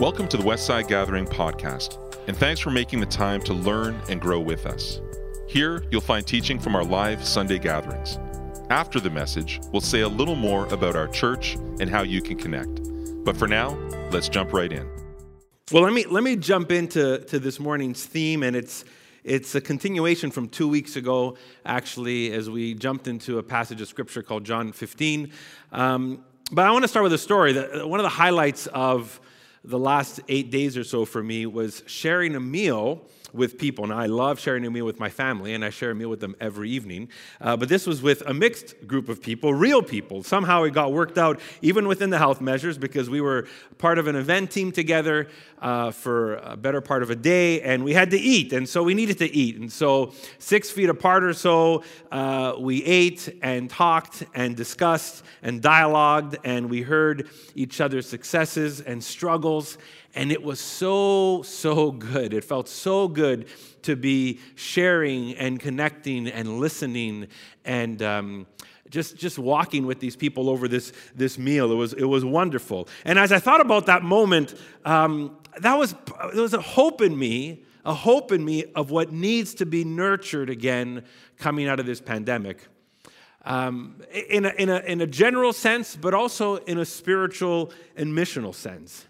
Welcome to the Westside Gathering podcast, and thanks for making the time to learn and grow with us. Here, you'll find teaching from our live Sunday gatherings. After the message, we'll say a little more about our church and how you can connect. But for now, let's jump right in. Well, let me let me jump into to this morning's theme, and it's it's a continuation from two weeks ago, actually, as we jumped into a passage of scripture called John 15. Um, but I want to start with a story. That, one of the highlights of the last eight days or so for me was sharing a meal with people. And I love sharing a meal with my family, and I share a meal with them every evening. Uh, but this was with a mixed group of people, real people. Somehow it got worked out, even within the health measures, because we were part of an event team together uh, for a better part of a day, and we had to eat. And so we needed to eat. And so, six feet apart or so, uh, we ate and talked and discussed and dialogued, and we heard each other's successes and struggles and it was so, so good. It felt so good to be sharing and connecting and listening and um, just, just walking with these people over this, this meal. It was, it was wonderful. And as I thought about that moment, um, that was, there was a hope in me, a hope in me of what needs to be nurtured again coming out of this pandemic. Um, in, a, in, a, in a general sense, but also in a spiritual and missional sense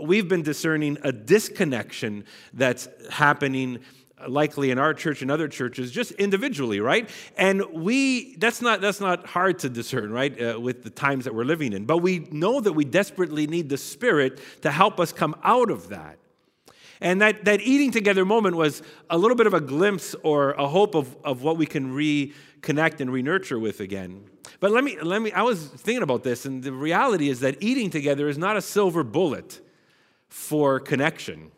we've been discerning a disconnection that's happening likely in our church and other churches just individually right? And we that's not that's not hard to discern right uh, with the times that we're living in. But we know that we desperately need the spirit to help us come out of that. And that, that eating together moment was a little bit of a glimpse or a hope of, of what we can reconnect and re-nurture with again. But let me let me i was thinking about this and the reality is that eating together is not a silver bullet for connection,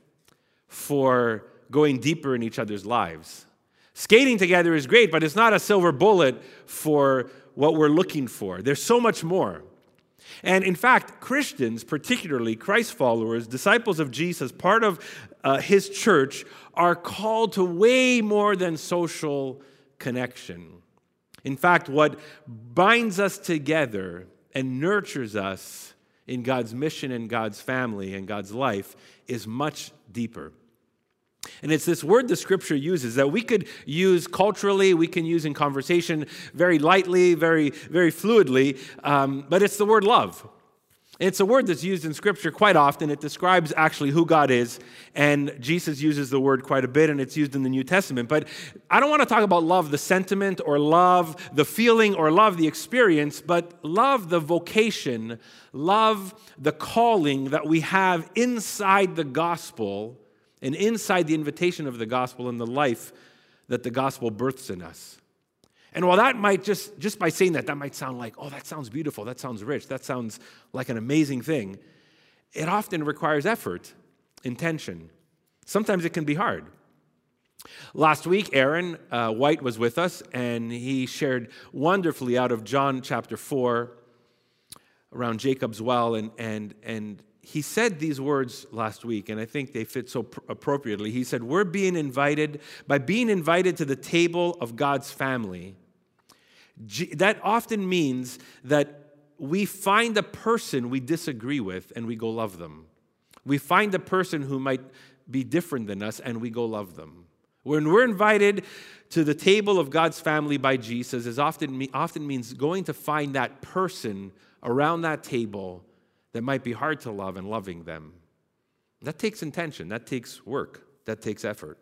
for going deeper in each other's lives. Skating together is great, but it's not a silver bullet for what we're looking for. There's so much more. And in fact, Christians, particularly Christ followers, disciples of Jesus, part of uh, his church, are called to way more than social connection. In fact, what binds us together and nurtures us in God's mission and God's family and God's life is much deeper. And it's this word the scripture uses that we could use culturally, we can use in conversation very lightly, very, very fluidly, um, but it's the word love. It's a word that's used in Scripture quite often. It describes actually who God is, and Jesus uses the word quite a bit, and it's used in the New Testament. But I don't want to talk about love, the sentiment, or love, the feeling, or love, the experience, but love, the vocation, love, the calling that we have inside the gospel and inside the invitation of the gospel and the life that the gospel births in us. And while that might just, just by saying that, that might sound like, oh, that sounds beautiful, that sounds rich, that sounds like an amazing thing, it often requires effort, intention. Sometimes it can be hard. Last week, Aaron uh, White was with us, and he shared wonderfully out of John chapter 4 around Jacob's well. And, and, and he said these words last week, and I think they fit so pr- appropriately. He said, We're being invited, by being invited to the table of God's family, that often means that we find a person we disagree with and we go love them. We find a person who might be different than us and we go love them. When we're invited to the table of God's family by Jesus, is often, often means going to find that person around that table that might be hard to love and loving them. That takes intention, that takes work, that takes effort.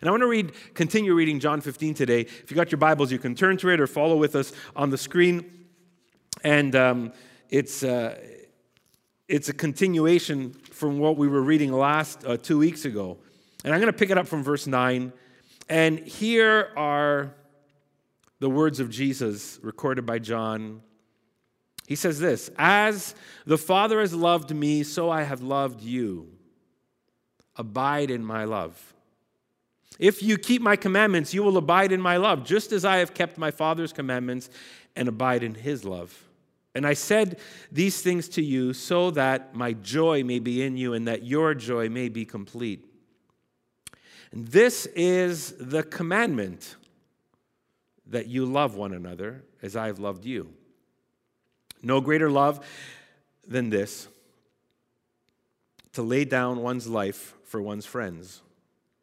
And I want to read, continue reading John 15 today. If you got your Bibles, you can turn to it or follow with us on the screen. And um, it's, uh, it's a continuation from what we were reading last uh, two weeks ago. And I'm going to pick it up from verse 9. And here are the words of Jesus recorded by John he says this As the Father has loved me, so I have loved you. Abide in my love. If you keep my commandments, you will abide in my love, just as I have kept my Father's commandments and abide in his love. And I said these things to you so that my joy may be in you and that your joy may be complete. And this is the commandment that you love one another as I have loved you. No greater love than this to lay down one's life for one's friends.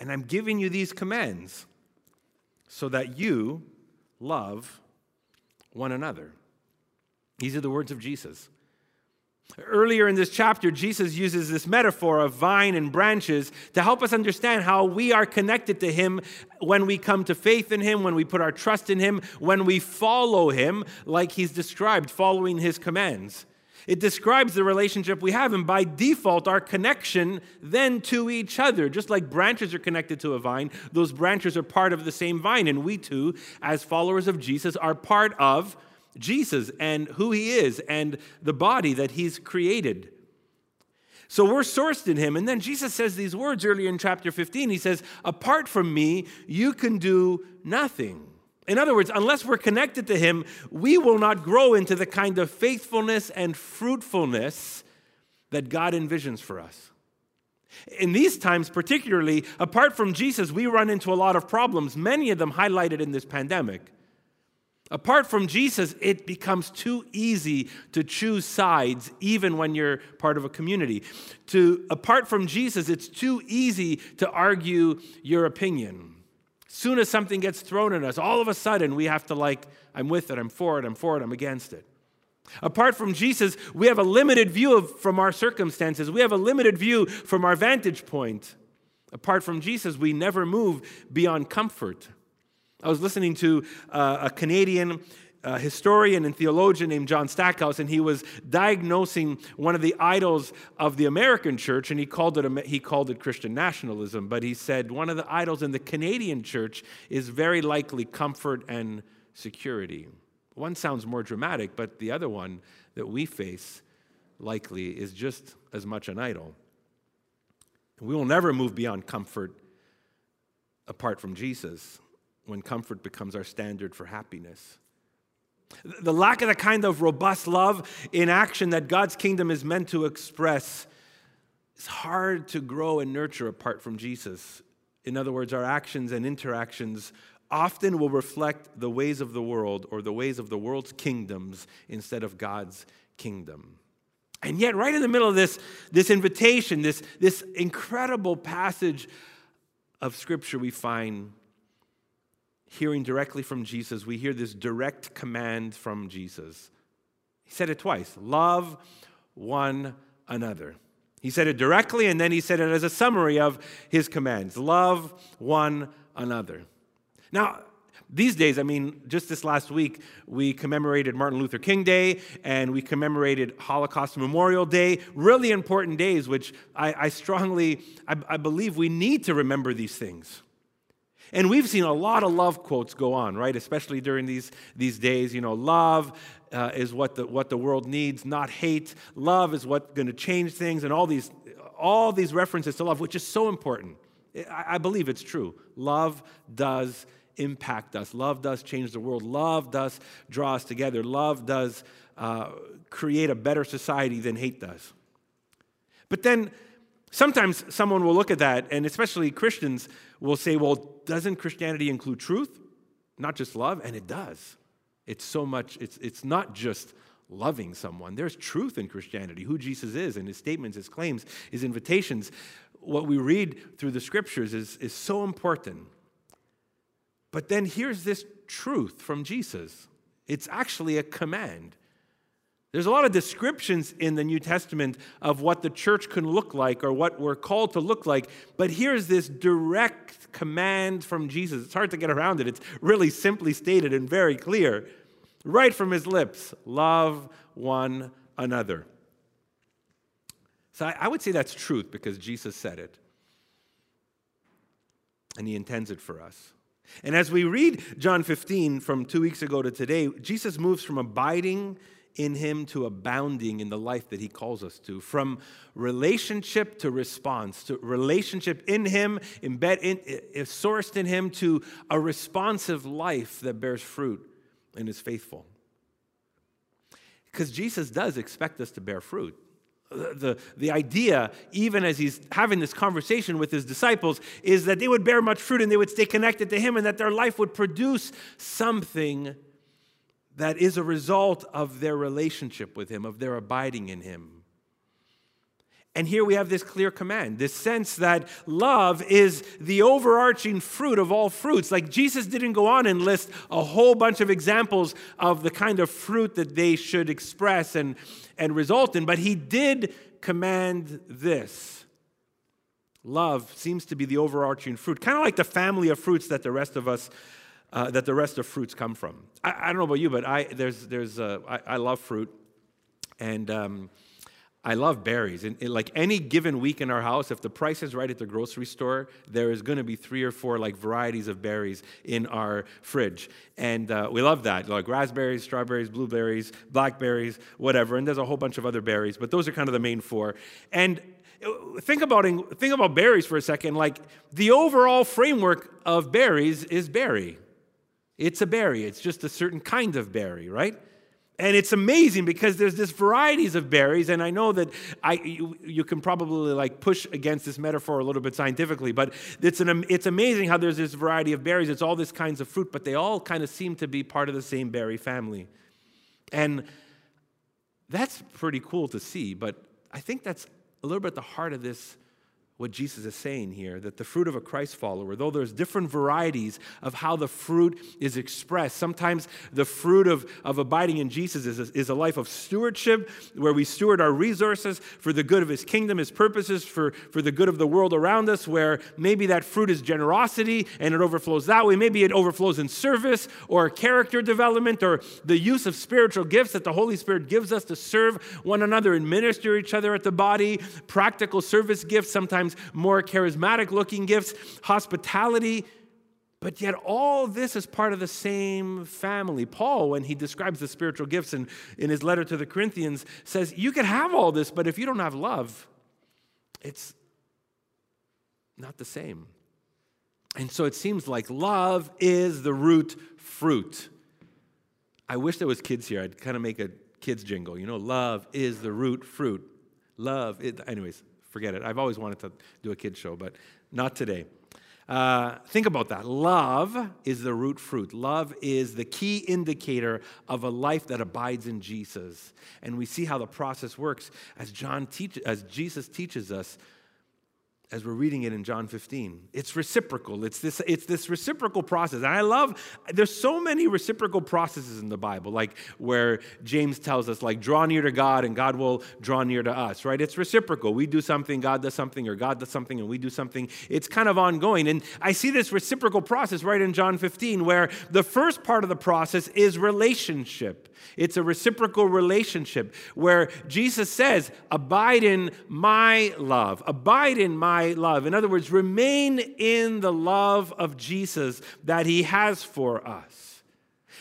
And I'm giving you these commands so that you love one another. These are the words of Jesus. Earlier in this chapter, Jesus uses this metaphor of vine and branches to help us understand how we are connected to Him when we come to faith in Him, when we put our trust in Him, when we follow Him, like He's described, following His commands. It describes the relationship we have, and by default, our connection then to each other. Just like branches are connected to a vine, those branches are part of the same vine, and we too, as followers of Jesus, are part of Jesus and who he is and the body that he's created. So we're sourced in him. And then Jesus says these words earlier in chapter 15. He says, Apart from me, you can do nothing. In other words, unless we're connected to him, we will not grow into the kind of faithfulness and fruitfulness that God envisions for us. In these times, particularly, apart from Jesus, we run into a lot of problems, many of them highlighted in this pandemic. Apart from Jesus, it becomes too easy to choose sides, even when you're part of a community. To, apart from Jesus, it's too easy to argue your opinion. Soon as something gets thrown at us, all of a sudden we have to, like, I'm with it, I'm for it, I'm for it, I'm against it. Apart from Jesus, we have a limited view of, from our circumstances, we have a limited view from our vantage point. Apart from Jesus, we never move beyond comfort. I was listening to uh, a Canadian uh, historian and theologian named John Stackhouse, and he was diagnosing one of the idols of the American church, and he called it he called it Christian nationalism. But he said one of the idols in the Canadian church is very likely comfort and security. One sounds more dramatic, but the other one that we face likely is just as much an idol. We will never move beyond comfort apart from Jesus when comfort becomes our standard for happiness. The lack of the kind of robust love in action that God's kingdom is meant to express is hard to grow and nurture apart from Jesus. In other words, our actions and interactions often will reflect the ways of the world or the ways of the world's kingdoms instead of God's kingdom. And yet, right in the middle of this, this invitation, this, this incredible passage of Scripture, we find hearing directly from Jesus, we hear this direct command from Jesus. He said it twice love one another. He said it directly, and then he said it as a summary of his commands love one another. Now, these days, I mean, just this last week, we commemorated Martin Luther King Day and we commemorated Holocaust Memorial Day, really important days, which I, I strongly, I, I believe we need to remember these things. And we've seen a lot of love quotes go on, right? Especially during these, these days. You know, love uh, is what the, what the world needs, not hate. Love is what's going to change things, and all these, all these references to love, which is so important. I, I believe it's true. Love does impact us, love does change the world, love does draw us together, love does uh, create a better society than hate does. But then sometimes someone will look at that, and especially Christians will say, well, doesn't Christianity include truth? Not just love? And it does. It's so much, it's, it's not just loving someone. There's truth in Christianity, who Jesus is, and his statements, his claims, his invitations. What we read through the scriptures is, is so important. But then here's this truth from Jesus it's actually a command. There's a lot of descriptions in the New Testament of what the church can look like or what we're called to look like, but here's this direct command from Jesus. It's hard to get around it. It's really simply stated and very clear, right from his lips love one another. So I would say that's truth because Jesus said it, and he intends it for us. And as we read John 15 from two weeks ago to today, Jesus moves from abiding in Him to abounding in the life that He calls us to. From relationship to response, to relationship in Him, embed in, eh, sourced in Him, to a responsive life that bears fruit and is faithful. Because Jesus does expect us to bear fruit. The, the idea, even as he's having this conversation with his disciples, is that they would bear much fruit and they would stay connected to him and that their life would produce something that is a result of their relationship with Him, of their abiding in Him. And here we have this clear command, this sense that love is the overarching fruit of all fruits. Like Jesus didn't go on and list a whole bunch of examples of the kind of fruit that they should express and, and result in, but he did command this. Love seems to be the overarching fruit, kind of like the family of fruits that the rest of us uh, that the rest of fruits come from. I, I, don't know about you, but I, there's, there's, uh, I, I love fruit. And um, I love berries. And, and, like any given week in our house, if the price is right at the grocery store, there is going to be three or four like varieties of berries in our fridge, and uh, we love that. Like raspberries, strawberries, blueberries, blackberries, whatever. And there's a whole bunch of other berries, but those are kind of the main four. And uh, think about think about berries for a second. Like the overall framework of berries is berry. It's a berry, it's just a certain kind of berry, right? And it's amazing because there's this varieties of berries, and I know that I, you, you, can probably like push against this metaphor a little bit scientifically, but it's, an, it's amazing how there's this variety of berries. It's all these kinds of fruit, but they all kind of seem to be part of the same berry family. And that's pretty cool to see, but I think that's a little bit the heart of this what Jesus is saying here that the fruit of a Christ follower, though there's different varieties of how the fruit is expressed, sometimes the fruit of, of abiding in Jesus is a, is a life of stewardship where we steward our resources for the good of his kingdom, his purposes, for, for the good of the world around us, where maybe that fruit is generosity and it overflows that way. Maybe it overflows in service or character development or the use of spiritual gifts that the Holy Spirit gives us to serve one another and minister each other at the body, practical service gifts, sometimes more charismatic looking gifts, hospitality. But yet, all this is part of the same family. Paul, when he describes the spiritual gifts in, in his letter to the Corinthians, says, You can have all this, but if you don't have love, it's not the same. And so it seems like love is the root fruit. I wish there was kids here. I'd kind of make a kids jingle. You know, love is the root fruit. Love, it, anyways, forget it. I've always wanted to do a kids show, but not today. Uh, think about that. Love is the root fruit. Love is the key indicator of a life that abides in Jesus. And we see how the process works as John teach, as Jesus teaches us as we're reading it in John 15. It's reciprocal. It's this, it's this reciprocal process. And I love, there's so many reciprocal processes in the Bible, like where James tells us, like, draw near to God and God will draw near to us, right? It's reciprocal. We do something, God does something, or God does something and we do something. It's kind of ongoing. And I see this reciprocal process right in John 15, where the first part of the process is relationship. It's a reciprocal relationship where Jesus says, Abide in my love, abide in my love. In other words, remain in the love of Jesus that he has for us.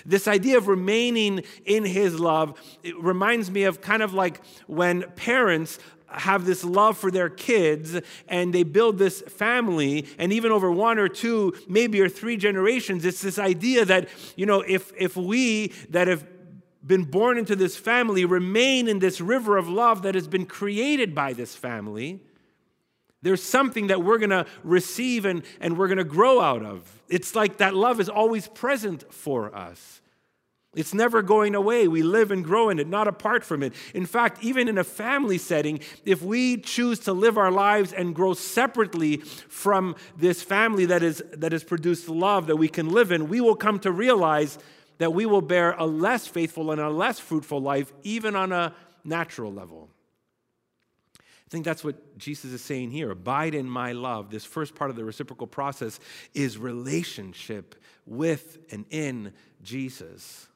This idea of remaining in his love reminds me of kind of like when parents have this love for their kids and they build this family and even over one or two maybe or three generations it's this idea that you know if if we that have been born into this family remain in this river of love that has been created by this family, there's something that we're going to receive and, and we're going to grow out of. It's like that love is always present for us. It's never going away. We live and grow in it, not apart from it. In fact, even in a family setting, if we choose to live our lives and grow separately from this family that, is, that has produced love that we can live in, we will come to realize that we will bear a less faithful and a less fruitful life, even on a natural level. I think that's what Jesus is saying here. Abide in my love. This first part of the reciprocal process is relationship with and in Jesus.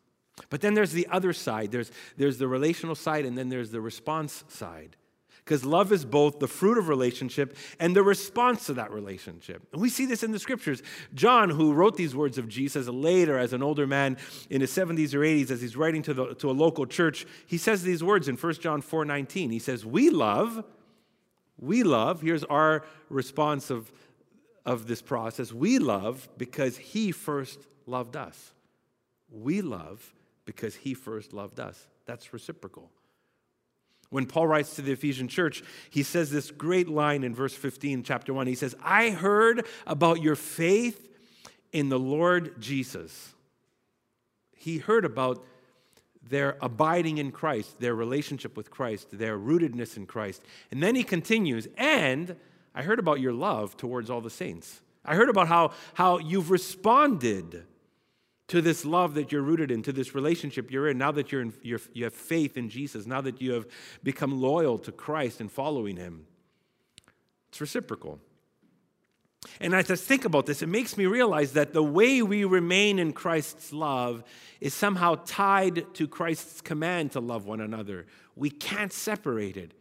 But then there's the other side there's, there's the relational side, and then there's the response side. Because love is both the fruit of relationship and the response to that relationship. And we see this in the scriptures. John, who wrote these words of Jesus later as an older man in his 70s or 80s, as he's writing to, the, to a local church, he says these words in 1 John 4 19. He says, We love, we love, here's our response of, of this process. We love because he first loved us. We love because he first loved us. That's reciprocal. When Paul writes to the Ephesian church, he says this great line in verse 15, chapter 1. He says, I heard about your faith in the Lord Jesus. He heard about their abiding in Christ, their relationship with Christ, their rootedness in Christ. And then he continues, and I heard about your love towards all the saints. I heard about how, how you've responded to this love that you're rooted in, to this relationship you're in, now that you're, in, you're you have faith in Jesus, now that you have become loyal to Christ and following Him. It's reciprocal. And as I think about this, it makes me realize that the way we remain in Christ's love is somehow tied to Christ's command to love one another. We can't separate it.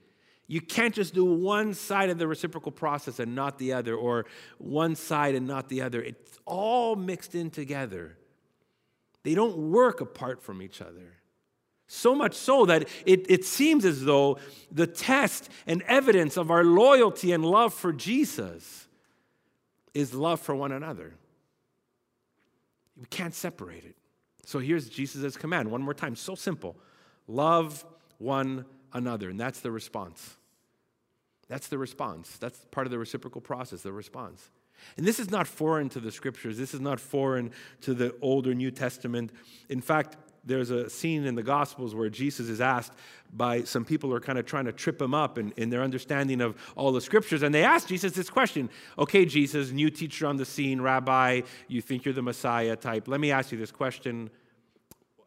You can't just do one side of the reciprocal process and not the other, or one side and not the other. It's all mixed in together. They don't work apart from each other. So much so that it, it seems as though the test and evidence of our loyalty and love for Jesus is love for one another. We can't separate it. So here's Jesus' command one more time. So simple love one another. And that's the response. That's the response. That's part of the reciprocal process, the response. And this is not foreign to the scriptures. This is not foreign to the Old or New Testament. In fact, there's a scene in the Gospels where Jesus is asked by some people who are kind of trying to trip him up in, in their understanding of all the scriptures. And they ask Jesus this question Okay, Jesus, new teacher on the scene, rabbi, you think you're the Messiah type. Let me ask you this question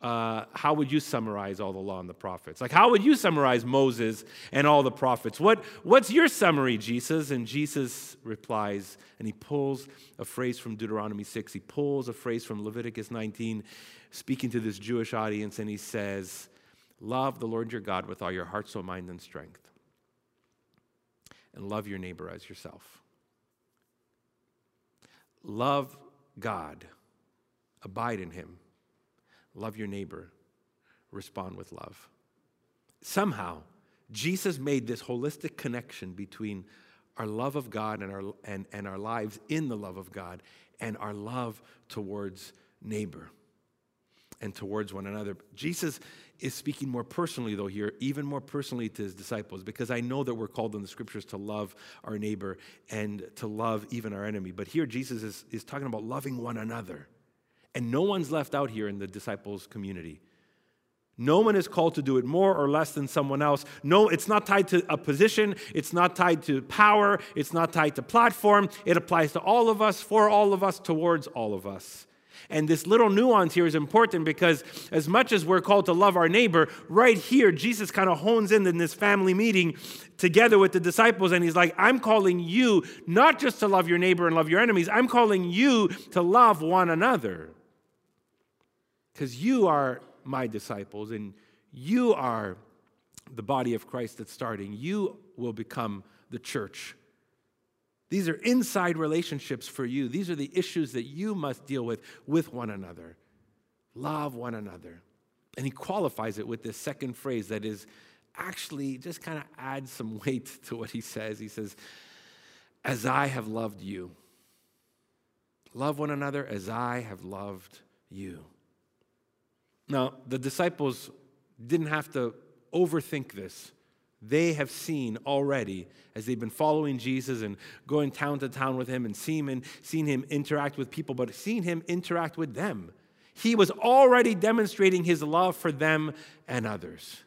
uh, how would you summarize all the law and the prophets? Like, how would you summarize Moses and all the prophets? What, what's your summary, Jesus? And Jesus replies, and he pulls a phrase from Deuteronomy 6. He pulls a phrase from Leviticus 19, speaking to this Jewish audience, and he says, Love the Lord your God with all your heart, soul, mind, and strength. And love your neighbor as yourself. Love God, abide in him love your neighbor, respond with love. Somehow, Jesus made this holistic connection between our love of God and our, and, and our lives in the love of God and our love towards neighbor and towards one another. Jesus is speaking more personally, though, here, even more personally to his disciples, because I know that we're called in the scriptures to love our neighbor and to love even our enemy. But here, Jesus is, is talking about loving one another. And no one's left out here in the disciples' community. No one is called to do it more or less than someone else. No, it's not tied to a position. It's not tied to power. It's not tied to platform. It applies to all of us, for all of us, towards all of us. And this little nuance here is important because, as much as we're called to love our neighbor, right here, Jesus kind of hones in in this family meeting together with the disciples, and he's like, I'm calling you not just to love your neighbor and love your enemies, I'm calling you to love one another because you are my disciples and you are the body of Christ that's starting. You will become the church. These are inside relationships for you. These are the issues that you must deal with with one another. Love one another. And he qualifies it with this second phrase that is actually just kind of adds some weight to what he says. He says, As I have loved you. Love one another as I have loved you. Now, the disciples didn't have to overthink this. They have seen already, as they've been following Jesus and going town to town with him and seen him, seen him interact with people, but seen him interact with them. He was already demonstrating his love for them and others.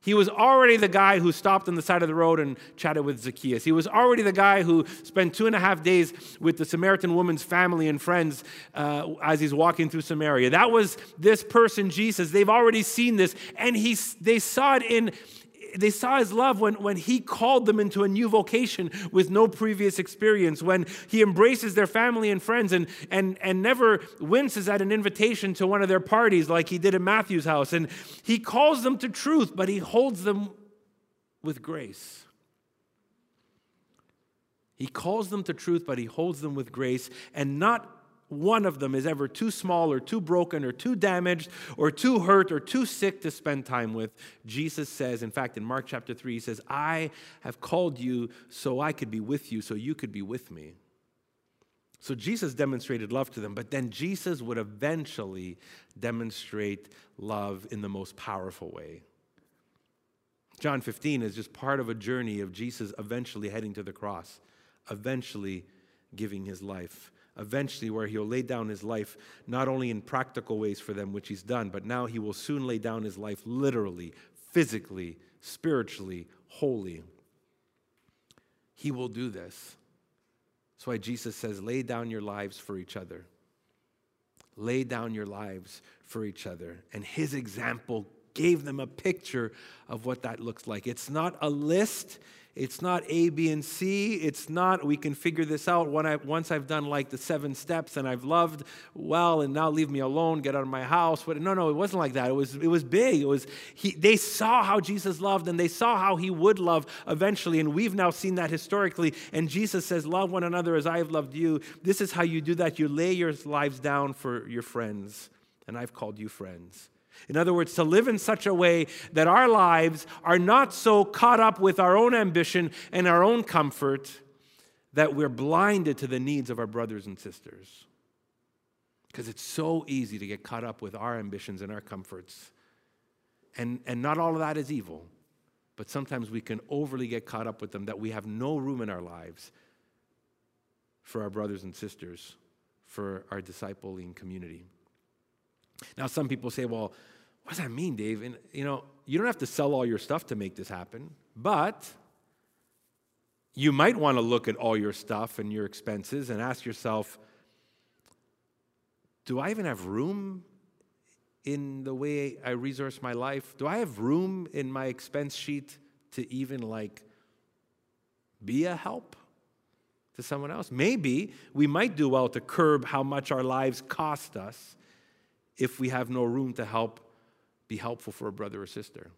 He was already the guy who stopped on the side of the road and chatted with Zacchaeus. He was already the guy who spent two and a half days with the Samaritan woman's family and friends uh, as he's walking through Samaria. That was this person, Jesus. They've already seen this, and he, they saw it in they saw his love when, when he called them into a new vocation with no previous experience, when he embraces their family and friends and, and, and never winces at an invitation to one of their parties like he did in Matthew's house. And he calls them to truth, but he holds them with grace. He calls them to truth, but he holds them with grace. And not one of them is ever too small or too broken or too damaged or too hurt or too sick to spend time with. Jesus says, in fact, in Mark chapter 3, he says, I have called you so I could be with you, so you could be with me. So Jesus demonstrated love to them, but then Jesus would eventually demonstrate love in the most powerful way. John 15 is just part of a journey of Jesus eventually heading to the cross, eventually giving his life, eventually where he'll lay down his life not only in practical ways for them, which he's done, but now he will soon lay down his life literally, physically, spiritually, wholly. He will do this. That's why Jesus says, lay down your lives for each other. Lay down your lives for each other. And his example gave them a picture of what that looks like. It's not a list, it's not A, B, and C. It's not, we can figure this out when I, once I've done like the seven steps and I've loved well and now leave me alone, get out of my house. No, no, it wasn't like that. It was, it was big. It was, he, they saw how Jesus loved and they saw how he would love eventually. And we've now seen that historically. And Jesus says, Love one another as I have loved you. This is how you do that. You lay your lives down for your friends. And I've called you friends. In other words, to live in such a way that our lives are not so caught up with our own ambition and our own comfort that we're blinded to the needs of our brothers and sisters. Because it's so easy to get caught up with our ambitions and our comforts. And, and not all of that is evil, but sometimes we can overly get caught up with them that we have no room in our lives for our brothers and sisters, for our discipling community. Now, some people say, well, what does that mean, Dave? And, you know, you don't have to sell all your stuff to make this happen, but you might want to look at all your stuff and your expenses and ask yourself, do I even have room in the way I resource my life? Do I have room in my expense sheet to even like be a help to someone else? Maybe we might do well to curb how much our lives cost us if we have no room to help be helpful for a brother or sister.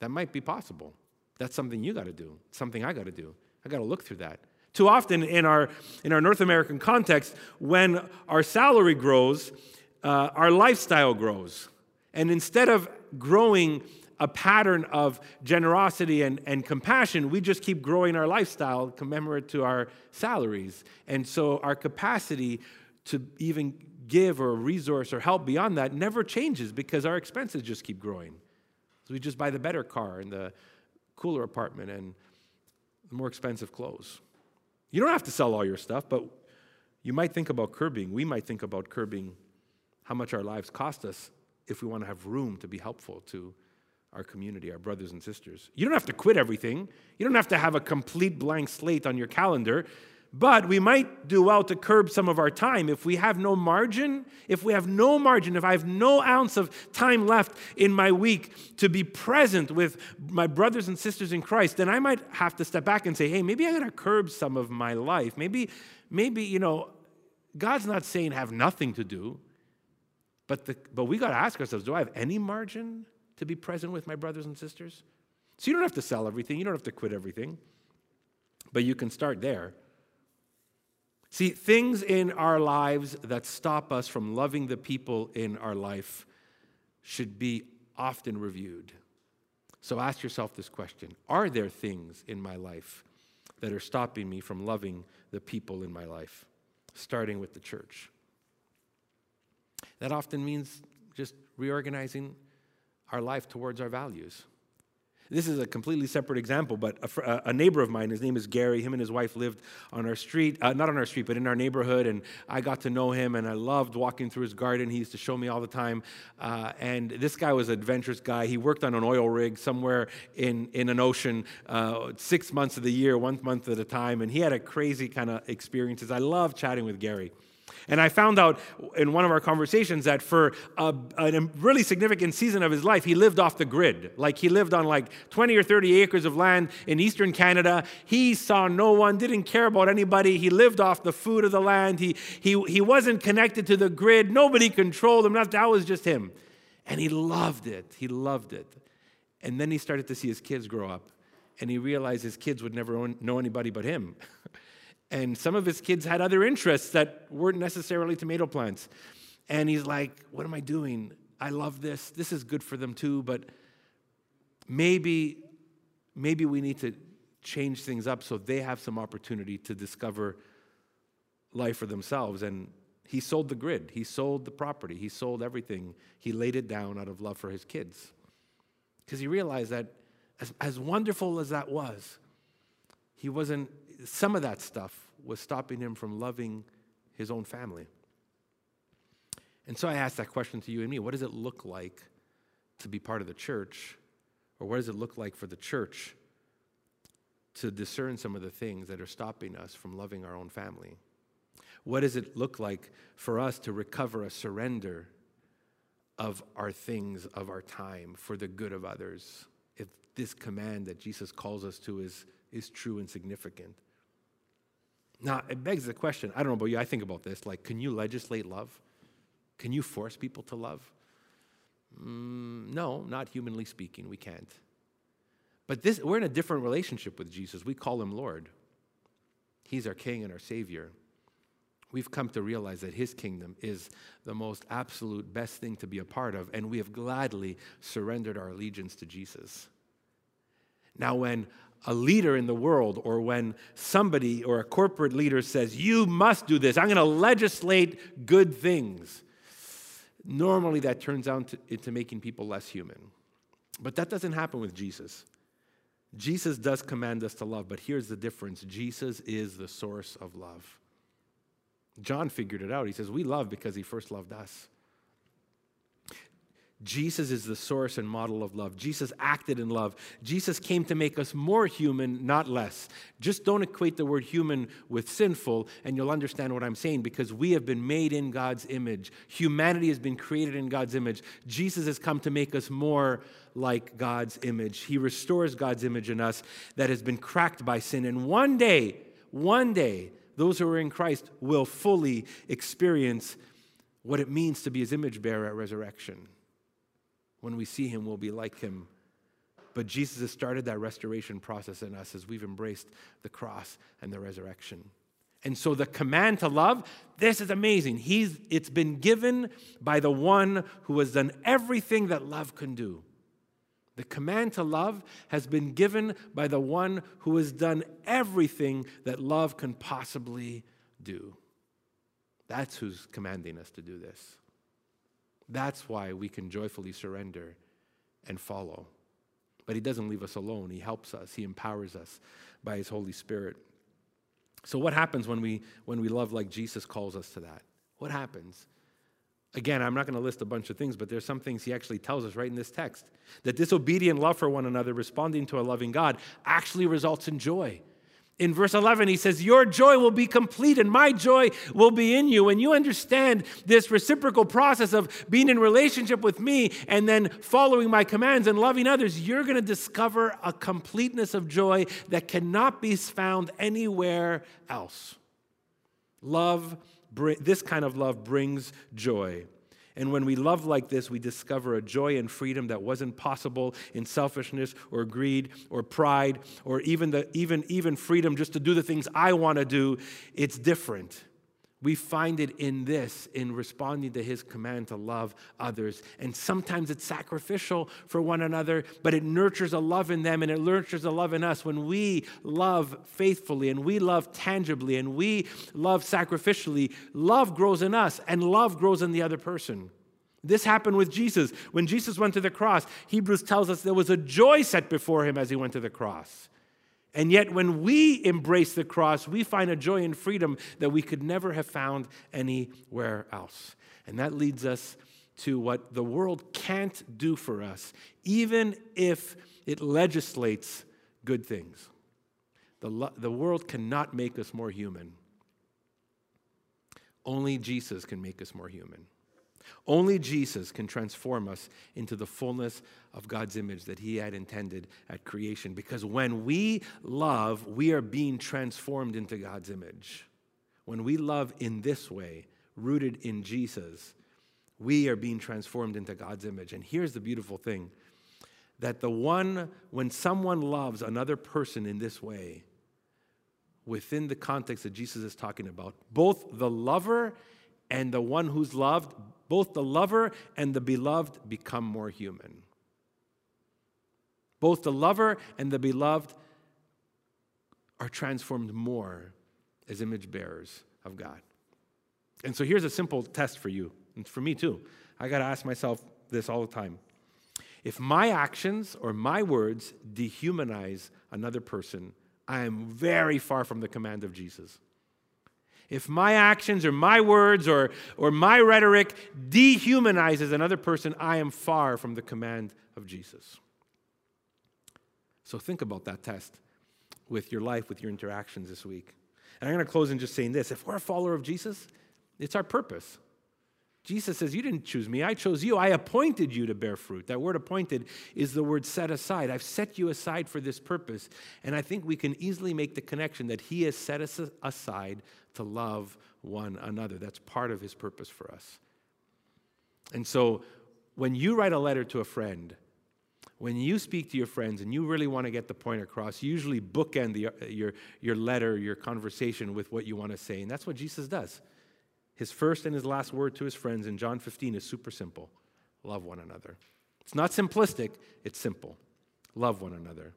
That might be possible. That's something you got to do, something I got to do. I got to look through that. Too often in our, in our North American context, when our salary grows, uh, our lifestyle grows. And instead of growing a pattern of generosity and, and compassion, we just keep growing our lifestyle commemorate to our salaries. And so our capacity to even give or resource or help beyond that never changes because our expenses just keep growing. So we just buy the better car and the cooler apartment and the more expensive clothes. You don't have to sell all your stuff, but you might think about curbing. We might think about curbing how much our lives cost us if we want to have room to be helpful to our community, our brothers and sisters. You don't have to quit everything. You don't have to have a complete blank slate on your calendar. But we might do well to curb some of our time. If we have no margin, if we have no margin, if I have no ounce of time left in my week to be present with my brothers and sisters in Christ, then I might have to step back and say, hey, maybe I gotta curb some of my life. Maybe, maybe, you know, God's not saying have nothing to do, but, the, but we gotta ask ourselves, do I have any margin to be present with my brothers and sisters? So you don't have to sell everything, you don't have to quit everything, but you can start there. See, things in our lives that stop us from loving the people in our life should be often reviewed. So ask yourself this question Are there things in my life that are stopping me from loving the people in my life, starting with the church? That often means just reorganizing our life towards our values. This is a completely separate example, but a, a, neighbor of mine, his name is Gary, him and his wife lived on our street, uh, not on our street, but in our neighborhood, and I got to know him, and I loved walking through his garden. He used to show me all the time. Uh, and this guy was an adventurous guy. He worked on an oil rig somewhere in, in an ocean uh, six months of the year, one month at a time, and he had a crazy kind of experiences. I love chatting with Gary. And I found out in one of our conversations that for a, a, really significant season of his life, he lived off the grid. Like he lived on like 20 or 30 acres of land in eastern Canada. He saw no one, didn't care about anybody. He lived off the food of the land. He, he, he wasn't connected to the grid. Nobody controlled him. That, that was just him. And he loved it. He loved it. And then he started to see his kids grow up. And he realized his kids would never know anybody but him. And some of his kids had other interests that weren't necessarily tomato plants. And he's like, What am I doing? I love this. This is good for them too, but maybe, maybe we need to change things up so they have some opportunity to discover life for themselves. And he sold the grid, he sold the property, he sold everything. He laid it down out of love for his kids. Because he realized that as, as wonderful as that was, he wasn't, some of that stuff was stopping him from loving his own family. And so I ask that question to you and me what does it look like to be part of the church? Or what does it look like for the church to discern some of the things that are stopping us from loving our own family? What does it look like for us to recover a surrender of our things, of our time, for the good of others? If this command that Jesus calls us to is, is true and significant. Now, it begs the question I don't know about you, I think about this like, can you legislate love? Can you force people to love? Mm, no, not humanly speaking, we can't. But this, we're in a different relationship with Jesus. We call him Lord. He's our King and our Savior. We've come to realize that His kingdom is the most absolute best thing to be a part of, and we have gladly surrendered our allegiance to Jesus. Now, when a leader in the world, or when somebody or a corporate leader says, You must do this, I'm going to legislate good things, normally that turns out to, into making people less human. But that doesn't happen with Jesus. Jesus does command us to love, but here's the difference Jesus is the source of love. John figured it out. He says, We love because he first loved us. Jesus is the source and model of love. Jesus acted in love. Jesus came to make us more human, not less. Just don't equate the word human with sinful, and you'll understand what I'm saying because we have been made in God's image. Humanity has been created in God's image. Jesus has come to make us more like God's image. He restores God's image in us that has been cracked by sin. And one day, one day, those who are in Christ will fully experience what it means to be his image bearer at resurrection. When we see him, we'll be like him. But Jesus has started that restoration process in us as we've embraced the cross and the resurrection. And so the command to love, this is amazing. He's, it's been given by the one who has done everything that love can do. The command to love has been given by the one who has done everything that love can possibly do. That's who's commanding us to do this. That's why we can joyfully surrender and follow. But He doesn't leave us alone, He helps us, He empowers us by His Holy Spirit. So, what happens when we, when we love like Jesus calls us to that? What happens? Again, I'm not going to list a bunch of things, but there's some things he actually tells us right in this text. That disobedient love for one another, responding to a loving God, actually results in joy. In verse 11, he says, Your joy will be complete and my joy will be in you. When you understand this reciprocal process of being in relationship with me and then following my commands and loving others, you're going to discover a completeness of joy that cannot be found anywhere else. Love this kind of love brings joy. And when we love like this, we discover a joy and freedom that wasn't possible in selfishness or greed or pride or even, the, even, even freedom just to do the things I want to do. It's different. We find it in this, in responding to his command to love others. And sometimes it's sacrificial for one another, but it nurtures a love in them and it nurtures a love in us. When we love faithfully and we love tangibly and we love sacrificially, love grows in us and love grows in the other person. This happened with Jesus. When Jesus went to the cross, Hebrews tells us there was a joy set before him as he went to the cross. And yet, when we embrace the cross, we find a joy and freedom that we could never have found anywhere else. And that leads us to what the world can't do for us, even if it legislates good things. The, the world cannot make us more human. Only Jesus can make us more human. Only Jesus can transform us into the fullness of God's image that He had intended at creation. Because when we love, we are being transformed into God's image. When we love in this way, rooted in Jesus, we are being transformed into God's image. And here's the beautiful thing that the one, when someone loves another person in this way, within the context that Jesus is talking about. Both the lover and the one who's loved, both the lover and the beloved become more human. Both the lover and the beloved are transformed more as image bearers of God. And so here's a simple test for you, and for me too. I got to ask myself this all the time. If my actions or my words dehumanize another person, I am very far from the command of Jesus. If my actions or my words or, or my rhetoric dehumanizes another person, I am far from the command of Jesus. So think about that test with your life, with your interactions this week. And I'm going to close in just saying this if we're a follower of Jesus, it's our purpose. Jesus says, You didn't choose me, I chose you. I appointed you to bear fruit. That word appointed is the word set aside. I've set you aside for this purpose. And I think we can easily make the connection that He has set us aside to love one another. That's part of His purpose for us. And so when you write a letter to a friend, when you speak to your friends and you really want to get the point across, you usually bookend the, uh, your, your letter, your conversation with what you want to say. And that's what Jesus does. His first and his last word to his friends in John 15 is super simple love one another. It's not simplistic, it's simple. Love one another.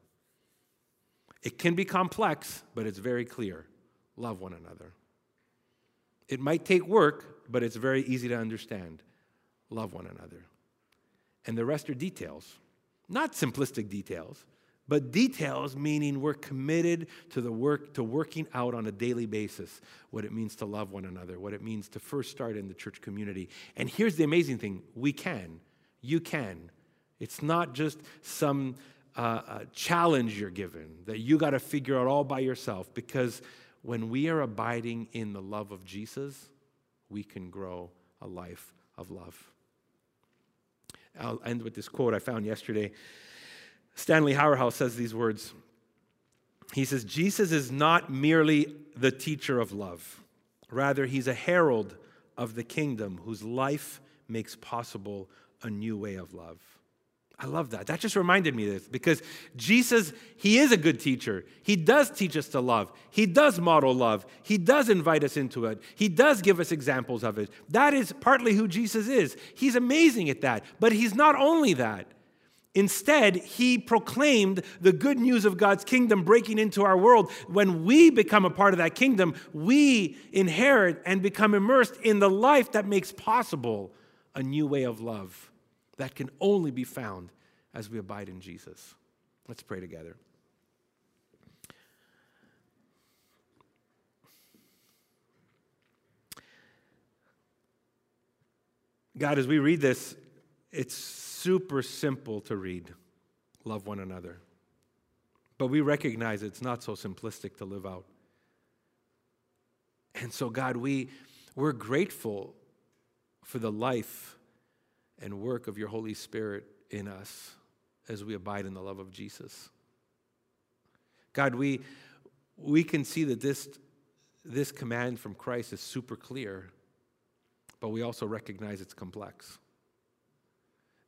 It can be complex, but it's very clear. Love one another. It might take work, but it's very easy to understand. Love one another. And the rest are details, not simplistic details, but details meaning we're committed to the work to working out on a daily basis what it means to love one another what it means to first start in the church community. And here's the amazing thing. We can. You can. It's not just some uh, uh, challenge you're given that you got to figure out all by yourself because when we are abiding in the love of jesus we can grow a life of love. I'll end with this quote i found yesterday Stanley Hauerwas says these words. He says, Jesus is not merely the teacher of love, rather, he's a herald of the kingdom whose life makes possible a new way of love. I love that. That just reminded me of this because Jesus, He is a good teacher. He does teach us to love. He does model love. He does invite us into it. He does give us examples of it. That is partly who Jesus is. He's amazing at that. But He's not only that. Instead, he proclaimed the good news of God's kingdom breaking into our world. When we become a part of that kingdom, we inherit and become immersed in the life that makes possible a new way of love that can only be found as we abide in Jesus. Let's pray together. God, as we read this, it's super simple to read love one another. But we recognize it's not so simplistic to live out. And so, God, we, we're grateful for the life and work of your Holy Spirit in us as we abide in the love of Jesus. God, we, we can see that this, this command from Christ is super clear, but we also recognize it's complex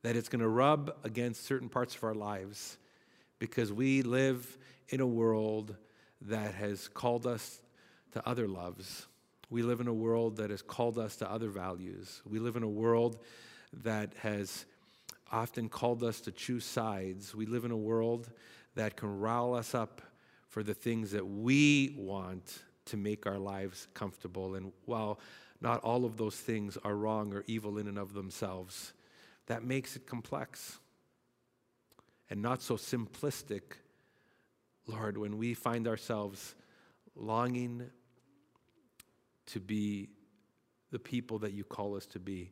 that it's going to rub against certain parts of our lives because we live in a world that has called us to other loves. We live in a world that has called us to other values. We live in a world that has often called us to choose sides. We live in a world that can rile us up for the things that we want to make our lives comfortable. And while not all of those things are wrong or evil in and of themselves, that makes it complex and not so simplistic, Lord, when we find ourselves longing to be the people that you call us to be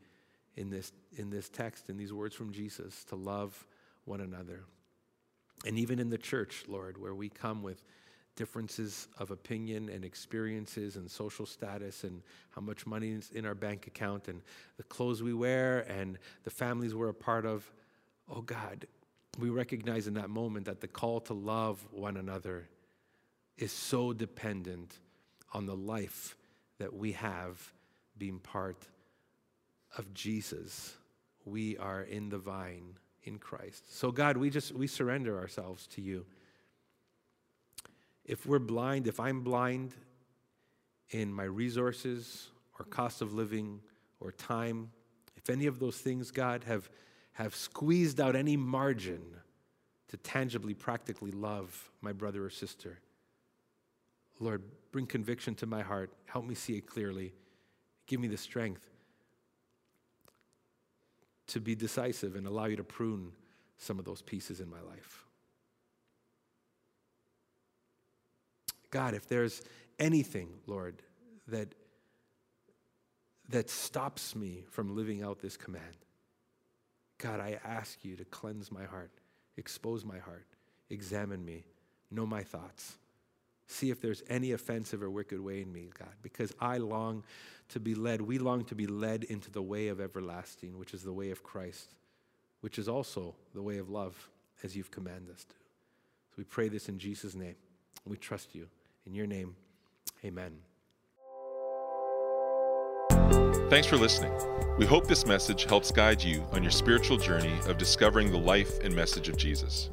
in this, in this text, in these words from Jesus, to love one another. And even in the church, Lord, where we come with differences of opinion and experiences and social status and how much money is in our bank account and the clothes we wear and the families we're a part of. Oh God, we recognize in that moment that the call to love one another is so dependent on the life that we have being part of Jesus. We are in the vine in Christ. So God, we just we surrender ourselves to you. If we're blind, if I'm blind in my resources or cost of living or time, if any of those things, God, have, have squeezed out any margin to tangibly, practically love my brother or sister, Lord, bring conviction to my heart. Help me see it clearly. Give me the strength to be decisive and allow you to prune some of those pieces in my life. God, if there's anything, Lord, that, that stops me from living out this command, God, I ask you to cleanse my heart, expose my heart, examine me, know my thoughts. See if there's any offensive or wicked way in me, God, because I long to be led. We long to be led into the way of everlasting, which is the way of Christ, which is also the way of love, as you've commanded us to. So we pray this in Jesus' name. We trust you. In your name, amen. Thanks for listening. We hope this message helps guide you on your spiritual journey of discovering the life and message of Jesus.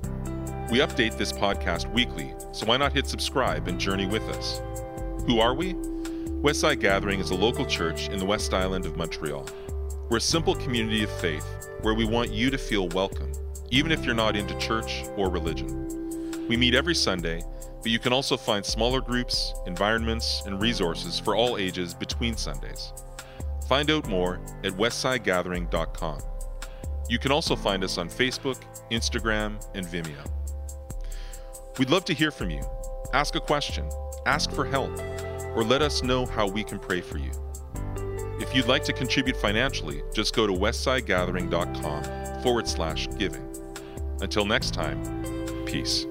We update this podcast weekly, so why not hit subscribe and journey with us? Who are we? Westside Gathering is a local church in the West Island of Montreal. We're a simple community of faith where we want you to feel welcome, even if you're not into church or religion. We meet every Sunday but you can also find smaller groups, environments, and resources for all ages between Sundays. Find out more at westsidegathering.com. You can also find us on Facebook, Instagram, and Vimeo. We'd love to hear from you. Ask a question, ask for help, or let us know how we can pray for you. If you'd like to contribute financially, just go to westsidegathering.com forward slash giving. Until next time, peace.